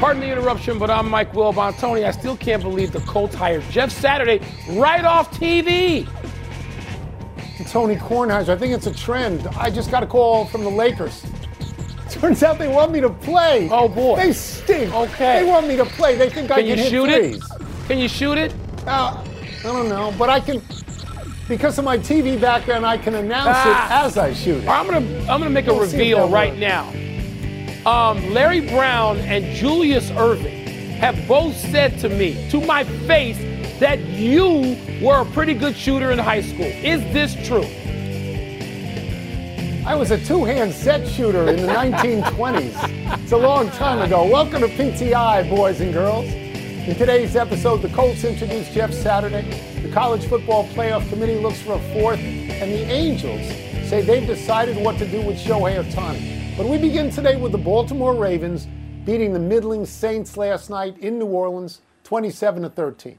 Pardon the interruption, but I'm Mike Wilbon. Tony, I still can't believe the Colts hired Jeff Saturday right off TV. Tony Kornheiser, I think it's a trend. I just got a call from the Lakers. Turns out they want me to play. Oh boy, they stink. Okay, they want me to play. They think can I can you shoot threes. it? Can you shoot it? Uh, I don't know, but I can. Because of my TV background, I can announce Ah. it as I shoot it. I'm gonna I'm gonna make a see if reveal right works. now. Um, Larry Brown and Julius Erving have both said to me, to my face, that you were a pretty good shooter in high school. Is this true? I was a two-hand set shooter in the 1920s. It's a long time ago. Welcome to PTI, boys and girls. In today's episode, the Colts introduce Jeff Saturday. The College Football Playoff Committee looks for a fourth, and the Angels say they've decided what to do with Shohei Ohtani. But we begin today with the Baltimore Ravens beating the middling Saints last night in New Orleans, 27 to 13.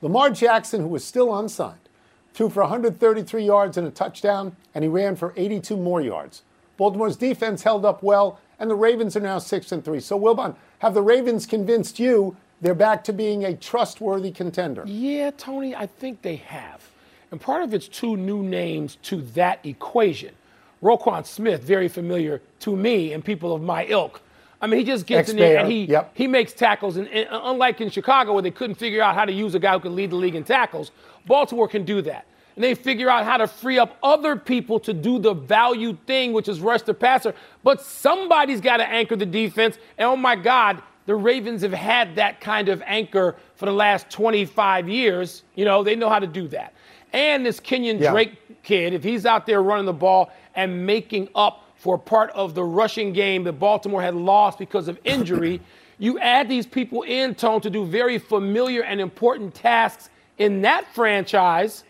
Lamar Jackson, who was still unsigned, threw for 133 yards and a touchdown, and he ran for 82 more yards. Baltimore's defense held up well, and the Ravens are now 6 and 3. So, Wilbon, have the Ravens convinced you they're back to being a trustworthy contender? Yeah, Tony, I think they have. And part of it's two new names to that equation. Roquan Smith, very familiar to me and people of my ilk. I mean, he just gets in there and he yep. he makes tackles. And, and uh, unlike in Chicago, where they couldn't figure out how to use a guy who can lead the league in tackles, Baltimore can do that. And they figure out how to free up other people to do the value thing, which is rush the passer. But somebody's got to anchor the defense. And oh my God, the Ravens have had that kind of anchor for the last 25 years. You know, they know how to do that. And this Kenyon Yeah. Drake kid, if he's out there running the ball and making up for part of the rushing game that Baltimore had lost because of injury, you add these people in, Tone, to do very familiar and important tasks in that franchise.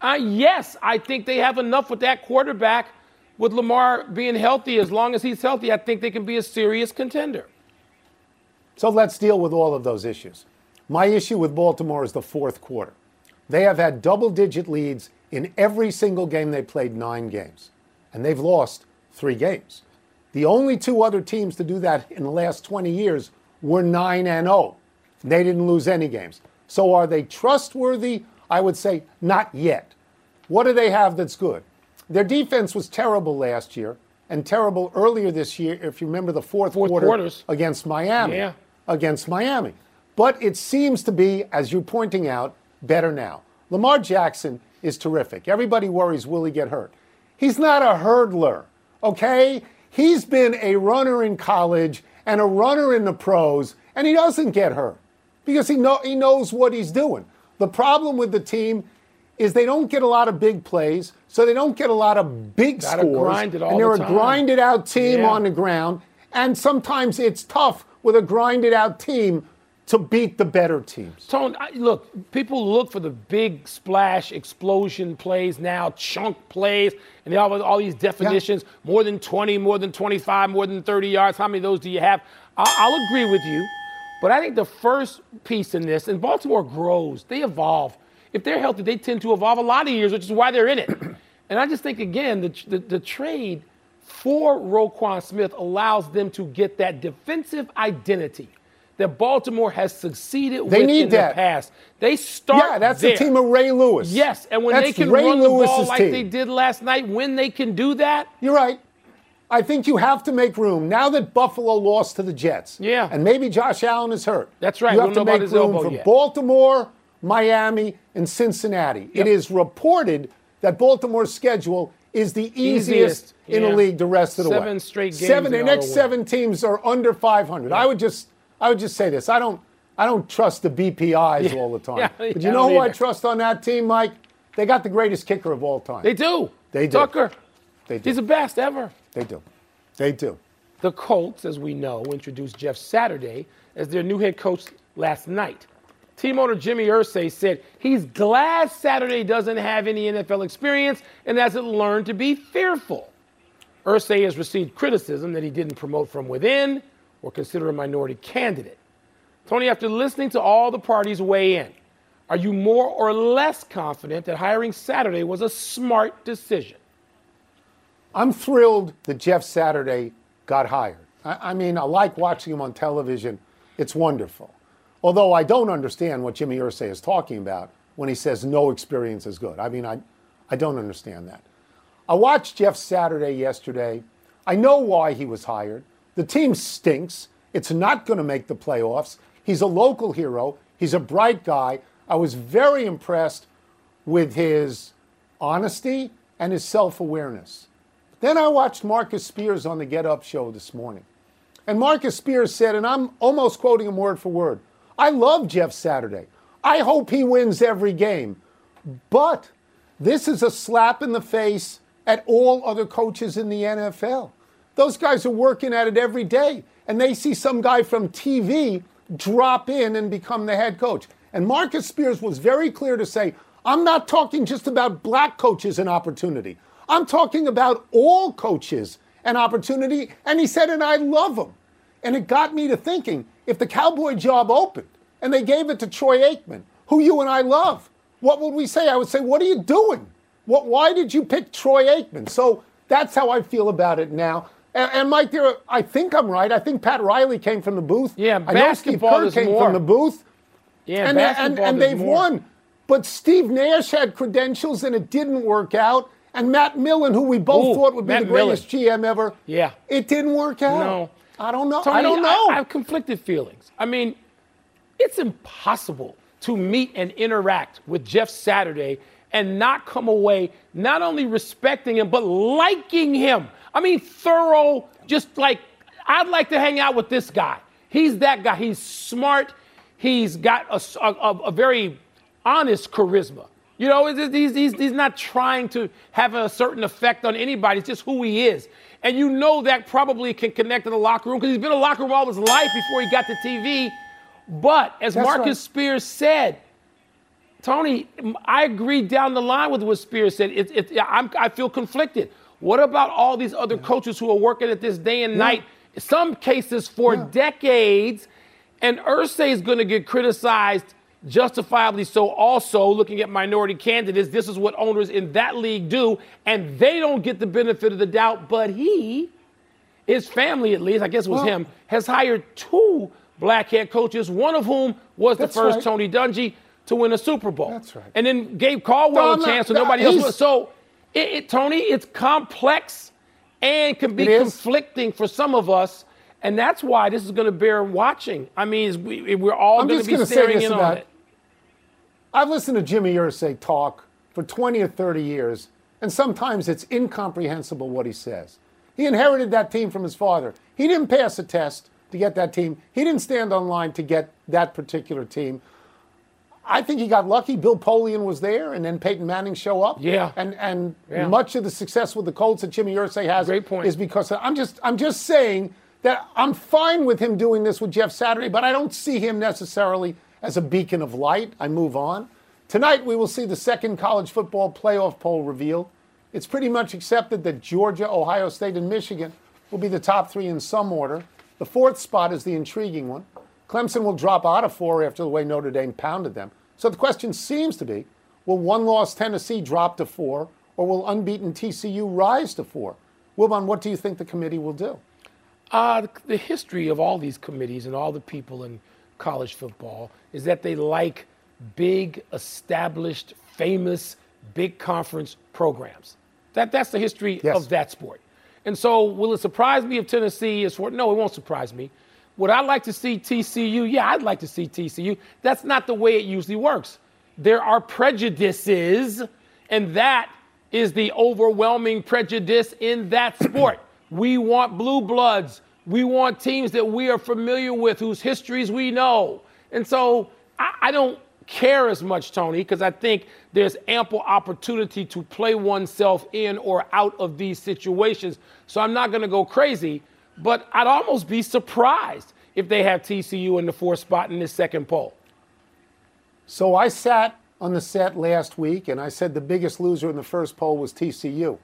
Uh, yes, I think they have enough with that quarterback. With Lamar being healthy, as long as he's healthy, I think they can be a serious contender. So let's deal with all of those issues. My issue with Baltimore is the fourth quarter. They have had double digit leads in every single game they played nine games, and they've lost three games. The only two other teams to do that in the last 20 years were 9 and 0. They didn't lose any games. So are they trustworthy? I would say not yet. What do they have that's good? Their defense was terrible last year and terrible earlier this year, if you remember the fourth, Fourth quarter quarters. against Miami. Yeah. Against Miami. But it seems to be, as you're pointing out, better now. Lamar Jackson is terrific. Everybody worries, will he get hurt? He's not a hurdler, okay? He's been a runner in college and a runner in the pros, and he doesn't get hurt because he, know, he knows what he's doing. The problem with the team is they don't get a lot of big plays, so they don't get a lot of big Gotta scores. grind it all and they're the a grinded out team Yeah. on the ground, and sometimes it's tough with a grinded out team to beat the better teams. Tone, I, look, people look for the big splash explosion plays now, chunk plays, and they all have all these definitions more than 20, more than 25, more than 30 yards. How many of those do you have? I'll, I'll agree with you. But I think the first piece in this, and Baltimore grows, they evolve. If they're healthy, they tend to evolve a lot of years, which is why they're in it. and I just think, again, the, the, the trade for Roquan Smith allows them to get that defensive identity that Baltimore has succeeded They with need in that. the past. They start Yeah, that's there. the team of Ray Lewis. Yes, and when That's they can Ray run the ball like team. they did last night, when they can do that, You're right. I think you have to make room now that Buffalo lost to the Jets. Yeah. And maybe Josh Allen is hurt. That's right. You have to make room for yet. Baltimore, Miami, and Cincinnati. Yep. It is reported that Baltimore's schedule is the easiest, Easiest, in the league the rest of the way. Seven straight games Seven. The next seven teams are under 500. I would just, I would just say this. I don't, I don't trust the BPIs Yeah. all the time. Yeah, but yeah, you know who don't I trust on that team, Mike? They got the greatest kicker of all time. they do. They do. Tucker, They do. he's the best ever. They do. They do. The Colts, as we know, introduced Jeff Saturday as their new head coach last night. Team owner Jimmy Irsay said he's glad Saturday doesn't have any NFL experience and hasn't learned to be fearful. Irsay has received criticism that he didn't promote from within or consider a minority candidate. Tony, after listening to all the parties weigh in, are you more or less confident that hiring Saturday was a smart decision? I'm thrilled that Jeff Saturday got hired. I, I mean, I like watching him on television. It's wonderful. Although I don't understand what Jimmy Irsay is talking about when he says no experience is good. I mean, I, I don't understand that. I watched Jeff Saturday yesterday. I know why he was hired. The team stinks. It's not going to make the playoffs. He's a local hero. He's a bright guy. I was very impressed with his honesty and his self awareness. Then I watched Marcus Spears on the Get Up show this morning. And Marcus Spears said, and I'm almost quoting him word for word I love Jeff Saturday. I hope he wins every game. But this is a slap in the face at all other coaches in the NFL. Those guys are working at it every day, and they see some guy from TV drop in and become the head coach. And Marcus Spears was very clear to say, I'm not talking just about black coaches and opportunity. I'm talking about all coaches and opportunity. And he said, and I love them. And it got me to thinking if the Cowboy job opened and they gave it to Troy Aikman, who you and I love, what would we say? I would say, what are you doing? What, why did you pick Troy Aikman? So that's how I feel about it now. And, and Mike, there, I think I'm right. I think Pat Riley came from the booth. Yeah, I know Steve Kerr came more. from the booth. Yeah, and, and, and they've more. won. But Steve Nash had credentials and it didn't work out. And Matt Millen, who we both Ooh, thought would be Matt the greatest Millen. GM ever, Yeah. it didn't work out. No. I don't know. Tony, I don't know. I, have conflicted feelings. I mean, it's impossible to meet and interact with Jeff Saturday and not come away not only respecting him but liking him. I mean, thorough, just like I'd like to hang out with this guy. He's that guy. He's smart. He's got a, a, a very honest charisma. You know, he's, he's, he's not trying to have a certain effect on anybody. It's just who he is. And you know that probably can connect to the locker room because he's been in the locker room all his life before he got to TV. But as That's Marcus right. Spears said, Tony, I agree down the line with what Spears said. It, it, I'm, I feel conflicted. What about all these other coaches who are working at this day and night, some cases for Yeah. decades? And Irsay is going to get criticized justifiably so also looking at minority candidates this is what owners in that league do and they don't get the benefit of the doubt but he his family at least i guess it was Well- him has hired two black head coaches one of whom was the first right. tony dungy to win a super bowl That's right. and then gave caldwell No, a not- chance so nobody else was so it, it, tony it's complex and can be conflicting for some of us and that's why this is going to bear watching. I mean, we, we're all I'm going to be staring this in on about- it. I've listened to Jimmy Irsay talk for 20 or 30 years, and sometimes it's incomprehensible what he says. He inherited that team from his father. He didn't pass a test to get that team. He didn't stand on line to get that particular team. I think he got lucky. Bill Polian was there, and then Peyton Manning show up. Yeah. And and Yeah. much of the success with the Colts that Jimmy Irsay has Great point. is because I'm just I'm just saying that I'm fine with him doing this with Jeff Saturday, but I don't see him necessarily as a beacon of light. I move on. Tonight we will see the second college football playoff poll revealed. It's pretty much accepted that Georgia, Ohio State, and Michigan will be the top three in some order. The fourth spot is the intriguing one. Clemson will drop out of four after the way Notre Dame pounded them. So the question seems to be will one loss Tennessee drop to four, or will unbeaten TCU rise to four? Wilbon, what do you think the committee will do? Uh, the, the history of all these committees and all the people in college football is that they like big, established, famous, big conference programs. That, that's the history Yes. of that sport. And so, will it surprise me if Tennessee is for? No, it won't surprise me. Would I like to see TCU? Yeah, I'd like to see TCU. That's not the way it usually works. There are prejudices, and that is the overwhelming prejudice in that sport. We want blue bloods. We want teams that we are familiar with, whose histories we know. And so I, I don't care as much, Tony, because I think there's ample opportunity to play oneself in or out of these situations. So I'm not going to go crazy. But I'd almost be surprised if they have TCU in the fourth spot in this second poll. So I sat on the set last week and I said the biggest loser in the first poll was TCU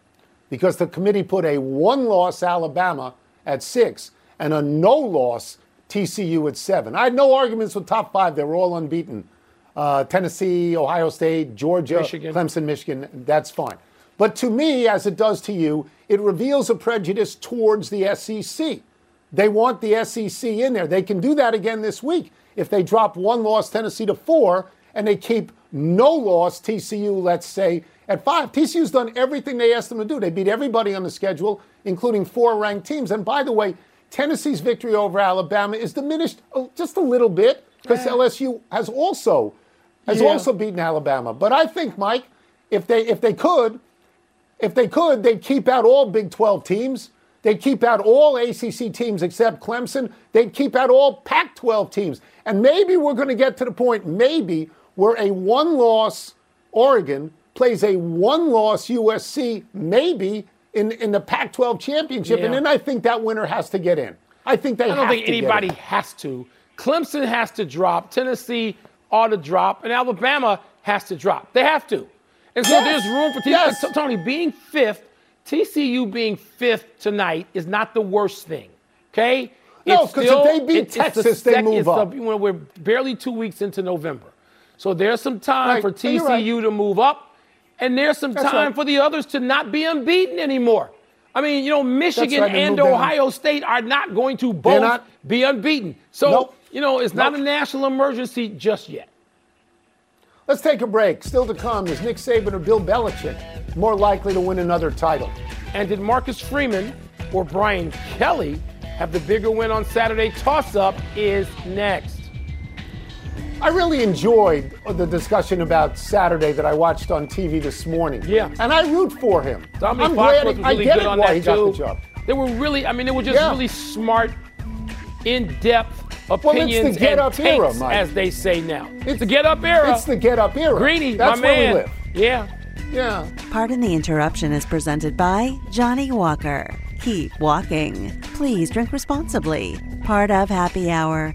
because the committee put a one loss Alabama at six and a no loss TCU at seven. I had no arguments with top five, they were all unbeaten. Uh, Tennessee, Ohio State, Georgia, Michigan. Clemson, Michigan, that's fine. But to me, as it does to you, it reveals a prejudice towards the SEC. They want the SEC in there. They can do that again this week if they drop one loss Tennessee to four and they keep no loss TCU, let's say, at five. TCU's done everything they asked them to do. They beat everybody on the schedule, including four ranked teams. And by the way, Tennessee's victory over Alabama is diminished just a little bit because Yeah. LSU has also has Yeah. also beaten Alabama. But I think, Mike, if they if they could, if they could, they'd keep out all Big 12 teams. They'd keep out all ACC teams except Clemson. They'd keep out all Pac 12 teams. And maybe we're going to get to the point, maybe, where a one loss Oregon plays a one loss USC, maybe in, in the Pac 12 championship. And then I think that winner has to get in. I think they I don't think anybody has to. Clemson has to drop. Tennessee ought to drop. And Alabama has to drop. They have to. And so Yes. there's room for TCU. Yes. Tony, being fifth, TCU being fifth tonight is not the worst thing. Okay? No, It's 'cause if they beat it's- it's the Texas, they move the- up. when we're barely two weeks into November. So there's some time Right. for you're right. TCU to move up, and there's some That's time right. for the others to not be unbeaten anymore. I mean, you know, Michigan and. Ohio State are not going to both not. be unbeaten. So, Nope. you know, it's not a national emergency just yet. Let's take a break. Still to come is Nick Saban or Bill Belichick more likely to win another title? And did Marcus Freeman or Brian Kelly have the bigger win on Saturday? Toss up is next. I really enjoyed the discussion about Saturday that I watched on TV this morning. Yeah. And I root for him. Domonique I'm glad Foxworth he- was I really get good it on why that he too. got the job. They were really, I mean, they were just Yeah. really smart, in-depth it's the get and up era, takes, Mike. as they say now. It's, It's- the get up era. It's the get up era. Greeny, That's my where man. we live. Yeah. Yeah. Pardon the interruption is presented by Johnnie Walker. Keep walking. Please drink responsibly. Part of Happy Hour.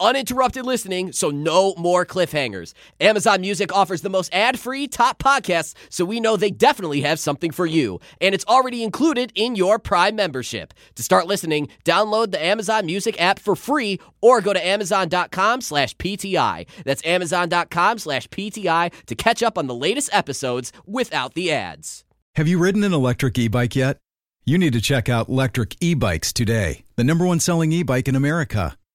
Uninterrupted listening, so no more cliffhangers. Amazon Music offers the most ad free top podcasts, so we know they definitely have something for you. And it's already included in your Prime membership. To start listening, download the Amazon Music app for free or go to amazon.com slash PTI. That's amazon.com slash PTI to catch up on the latest episodes without the ads. Have you ridden an electric e bike yet? You need to check out Lectric E Bikes today, the number one selling e bike in America.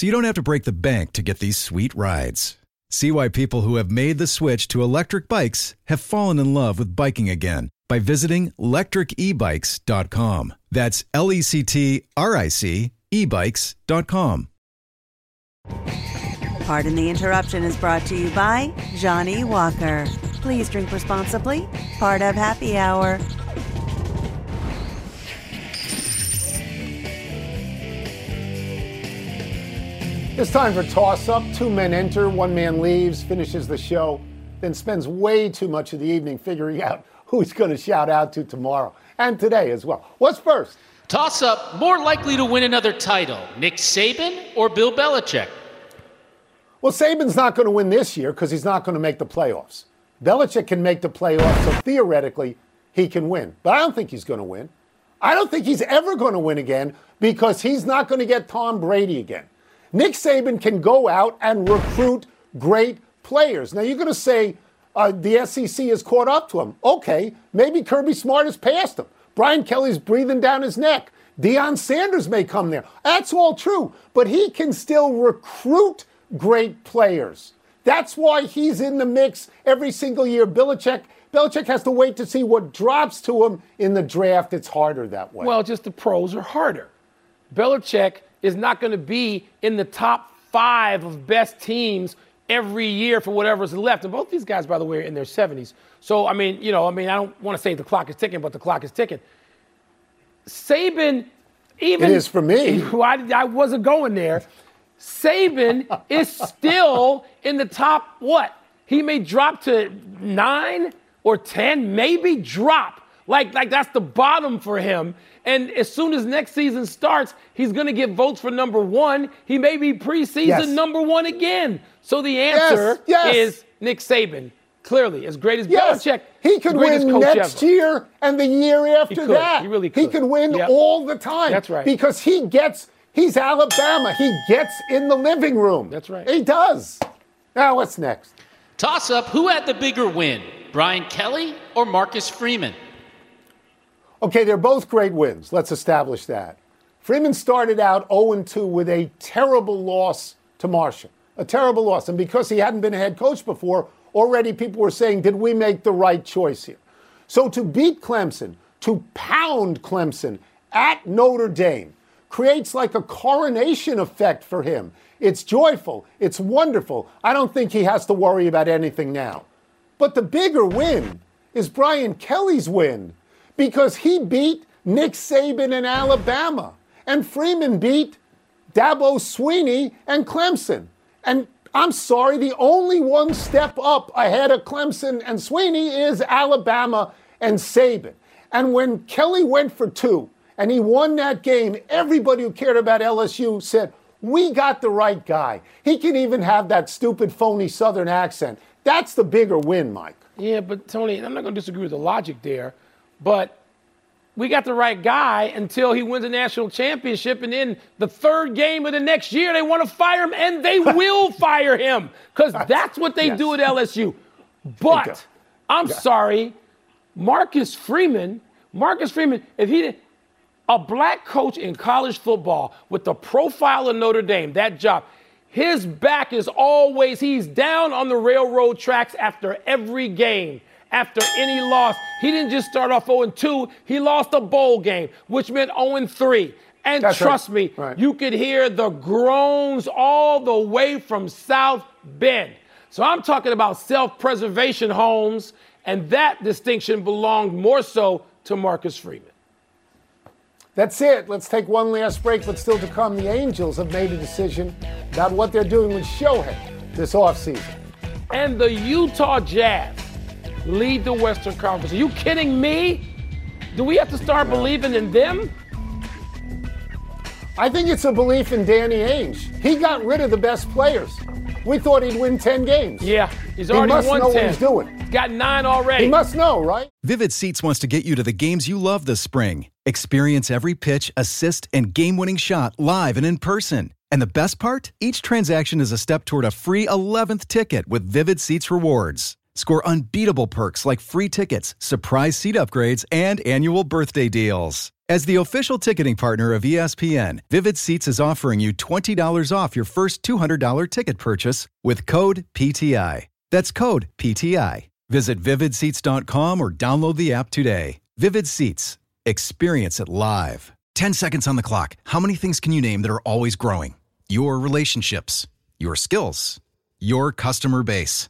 so you don't have to break the bank to get these sweet rides. See why people who have made the switch to electric bikes have fallen in love with biking again by visiting lectricebikes.com. That's L E C T R I C ebikes.com. Pardon the interruption is brought to you by Johnnie Walker. Please drink responsibly. Part of Happy Hour. It's time for toss up. Two men enter, one man leaves, finishes the show, then spends way too much of the evening figuring out who he's going to shout out to tomorrow and today as well. What's first? Toss up more likely to win another title, Nick Saban or Bill Belichick? Well, Saban's not going to win this year because he's not going to make the playoffs. Belichick can make the playoffs, so theoretically he can win. But I don't think he's going to win. I don't think he's ever going to win again because he's not going to get Tom Brady again. Nick Saban can go out and recruit great players. Now you're going to say uh, the SEC has caught up to him. Okay, maybe Kirby Smart has passed him. Brian Kelly's breathing down his neck. Deion Sanders may come there. That's all true, but he can still recruit great players. That's why he's in the mix every single year. Belichick, Belichick has to wait to see what drops to him in the draft. It's harder that way. Well, just the pros are harder. Belichick is not going to be in the top five of best teams every year for whatever's left. And both these guys, by the way, are in their 70s. So, I mean, you know, I mean, I don't want to say the clock is ticking, but the clock is ticking. Saban, even. It is for me. I, I wasn't going there. Saban is still in the top, what? He may drop to nine or 10, maybe drop. Like, like that's the bottom for him. And as soon as next season starts, he's going to get votes for number one. He may be preseason yes. number one again. So the answer yes, yes. is Nick Saban. Clearly, as great as yes. Belichick, he could win next ever. year and the year after he that. He really could. He could win yep. all the time. That's right. Because he gets, he's Alabama. He gets in the living room. That's right. He does. Now, what's next? Toss up who had the bigger win, Brian Kelly or Marcus Freeman? Okay, they're both great wins. Let's establish that. Freeman started out 0 2 with a terrible loss to Marshall. A terrible loss. And because he hadn't been a head coach before, already people were saying, did we make the right choice here? So to beat Clemson, to pound Clemson at Notre Dame, creates like a coronation effect for him. It's joyful, it's wonderful. I don't think he has to worry about anything now. But the bigger win is Brian Kelly's win because he beat Nick Saban in Alabama, and Freeman beat Dabo Swinney and Clemson. And I'm sorry, the only one step up ahead of Clemson and Swinney is Alabama and Saban. And when Kelly went for two and he won that game, everybody who cared about LSU said, We got the right guy. He can even have that stupid, phony Southern accent. That's the bigger win, Mike. Yeah, but Tony, I'm not going to disagree with the logic there. But we got the right guy until he wins a national championship. And then the third game of the next year, they want to fire him, and they will fire him because that's what they yes. do at LSU. But I'm yeah. sorry, Marcus Freeman, Marcus Freeman, if he didn't, a black coach in college football with the profile of Notre Dame, that job, his back is always, he's down on the railroad tracks after every game after any loss. He didn't just start off 0 2, he lost a bowl game, which meant 0 3. And That's trust right. me, right. you could hear the groans all the way from South Bend. So I'm talking about self preservation homes, and that distinction belonged more so to Marcus Freeman. That's it. Let's take one last break, but still to come, the Angels have made a decision about what they're doing with Shohei this offseason. And the Utah Jazz lead the Western Conference. Are you kidding me? Do we have to start believing in them? I think it's a belief in Danny Ainge. He got rid of the best players. We thought he'd win 10 games. Yeah, he's already he must won know 10. what he's doing. He's got nine already. He must know, right? Vivid Seats wants to get you to the games you love this spring. Experience every pitch, assist, and game winning shot live and in person. And the best part? Each transaction is a step toward a free 11th ticket with Vivid Seats rewards. Score unbeatable perks like free tickets, surprise seat upgrades, and annual birthday deals. As the official ticketing partner of ESPN, Vivid Seats is offering you $20 off your first $200 ticket purchase with code PTI. That's code PTI. Visit vividseats.com or download the app today. Vivid Seats. Experience it live. 10 seconds on the clock. How many things can you name that are always growing? Your relationships, your skills, your customer base.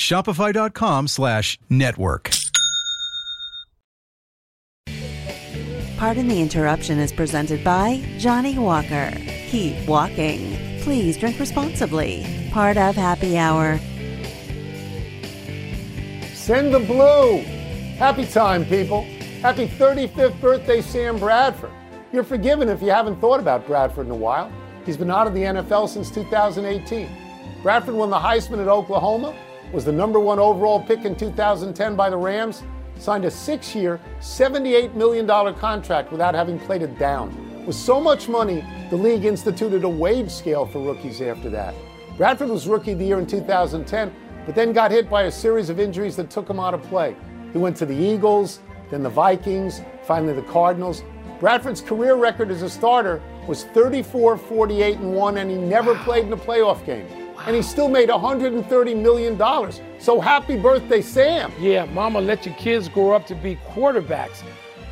Shopify.com slash network. Pardon the interruption is presented by Johnnie Walker. Keep walking. Please drink responsibly. Part of Happy Hour. Send the blue. Happy time, people. Happy 35th birthday, Sam Bradford. You're forgiven if you haven't thought about Bradford in a while. He's been out of the NFL since 2018. Bradford won the Heisman at Oklahoma, was the number one overall pick in 2010 by the Rams, signed a six year, $78 million contract without having played it down. With so much money, the league instituted a wage scale for rookies after that. Bradford was Rookie of the Year in 2010, but then got hit by a series of injuries that took him out of play. He went to the Eagles, then the Vikings, finally the Cardinals. Bradford's career record as a starter was 34, 48, and 1, and he never played in a playoff game. Wow. And he still made $130 million. So happy birthday, Sam. Yeah, mama, let your kids grow up to be quarterbacks.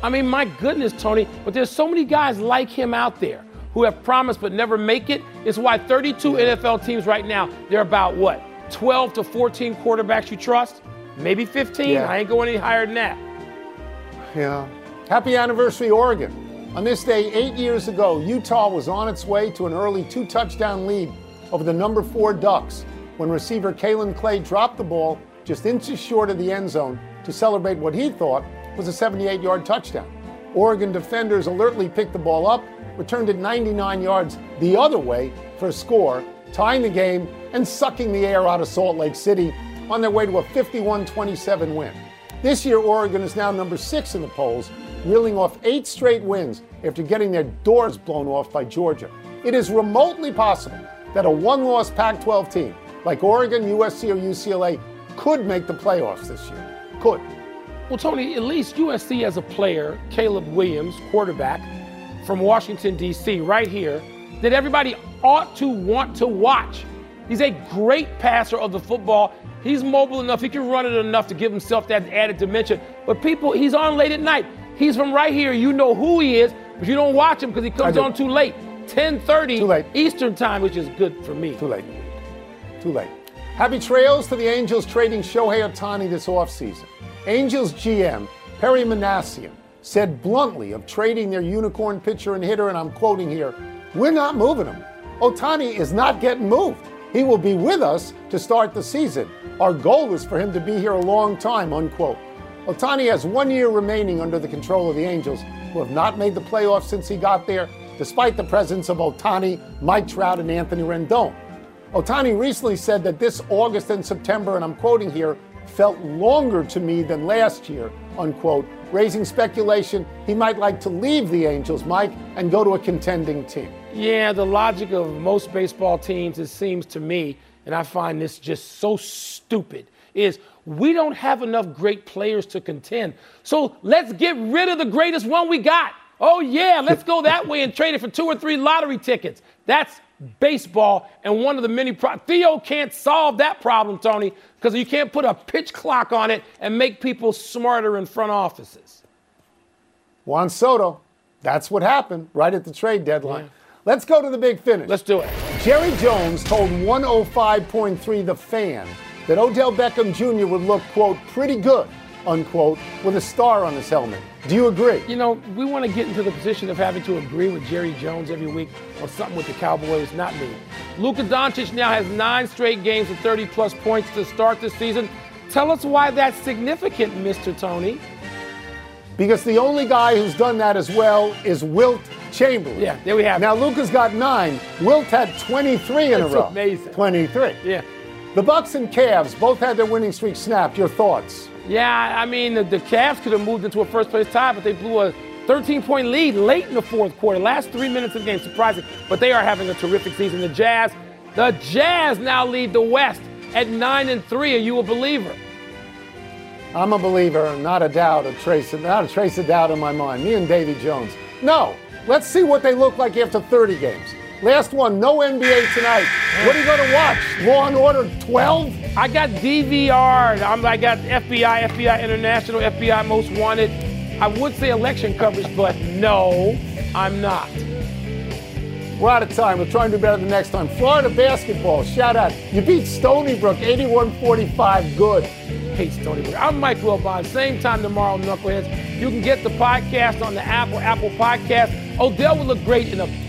I mean, my goodness, Tony, but there's so many guys like him out there who have promised but never make it. It's why 32 NFL teams right now, they're about what? 12 to 14 quarterbacks you trust? Maybe 15. Yeah. I ain't going any higher than that. Yeah. Happy anniversary, Oregon. On this day, eight years ago, Utah was on its way to an early two touchdown lead over the number four Ducks when receiver Kaelin Clay dropped the ball just inches short of the end zone to celebrate what he thought was a 78 yard touchdown. Oregon defenders alertly picked the ball up, returned it 99 yards the other way for a score, tying the game and sucking the air out of Salt Lake City on their way to a 51 27 win. This year, Oregon is now number six in the polls, reeling off eight straight wins after getting their doors blown off by Georgia. It is remotely possible that a one loss Pac 12 team like Oregon, USC, or UCLA could make the playoffs this year. Could. Well, Tony, at least USC has a player, Caleb Williams, quarterback from Washington, D.C., right here, that everybody ought to want to watch. He's a great passer of the football. He's mobile enough. He can run it enough to give himself that added dimension. But people, he's on late at night. He's from right here. You know who he is, but you don't watch him because he comes on too late. 10:30 too late. Eastern time, which is good for me. Too late. Too late. Happy trails to the Angels trading Shohei Ohtani this offseason. Angels GM Perry Minasian said bluntly of trading their unicorn pitcher and hitter, and I'm quoting here, we're not moving him. Ohtani is not getting moved. He will be with us to start the season. Our goal is for him to be here a long time, unquote. Ohtani has one year remaining under the control of the Angels, who have not made the playoffs since he got there, despite the presence of Ohtani, Mike Trout, and Anthony Rendon. Ohtani recently said that this August and September, and I'm quoting here, felt longer to me than last year, unquote, raising speculation he might like to leave the Angels, Mike, and go to a contending team. Yeah, the logic of most baseball teams, it seems to me, and I find this just so stupid, is we don't have enough great players to contend. So let's get rid of the greatest one we got. Oh, yeah, let's go that way and trade it for two or three lottery tickets. That's baseball and one of the many pro- Theo can't solve that problem, Tony, because you can't put a pitch clock on it and make people smarter in front offices. Juan Soto, that's what happened right at the trade deadline. Yeah. Let's go to the big finish. Let's do it. Jerry Jones told 105.3 The Fan that Odell Beckham Jr. would look, quote, pretty good, unquote, with a star on his helmet. Do you agree? You know, we want to get into the position of having to agree with Jerry Jones every week on something with the Cowboys, not me. Luka Doncic now has nine straight games of 30 plus points to start this season. Tell us why that's significant, Mr. Tony. Because the only guy who's done that as well is Wilt Chamberlain. Yeah, there we have Now, Luka's got nine. Wilt had 23 in that's a row. amazing. 23. Yeah. The Bucks and Cavs both had their winning streak snapped. Your thoughts? Yeah, I mean the, the Cavs could have moved into a first place tie, but they blew a 13 point lead late in the fourth quarter. Last three minutes of the game, surprising. But they are having a terrific season. The Jazz, the Jazz now lead the West at nine and three. Are you a believer? I'm a believer, not a doubt, a trace, not a trace of doubt in my mind. Me and Davy Jones. No, let's see what they look like after 30 games. Last one, no NBA tonight. What are you going to watch? Law and Order 12? I got DVR. I'm, I got FBI, FBI International, FBI Most Wanted. I would say election coverage, but no, I'm not. We're out of time. We'll try and do better the next time. Florida basketball, shout out. You beat Stony Brook 81-45. Good. Hey, Stony Brook. I'm Mike Wilbon. Same time tomorrow, Knuckleheads. You can get the podcast on the Apple, Apple Podcast. Odell will look great in a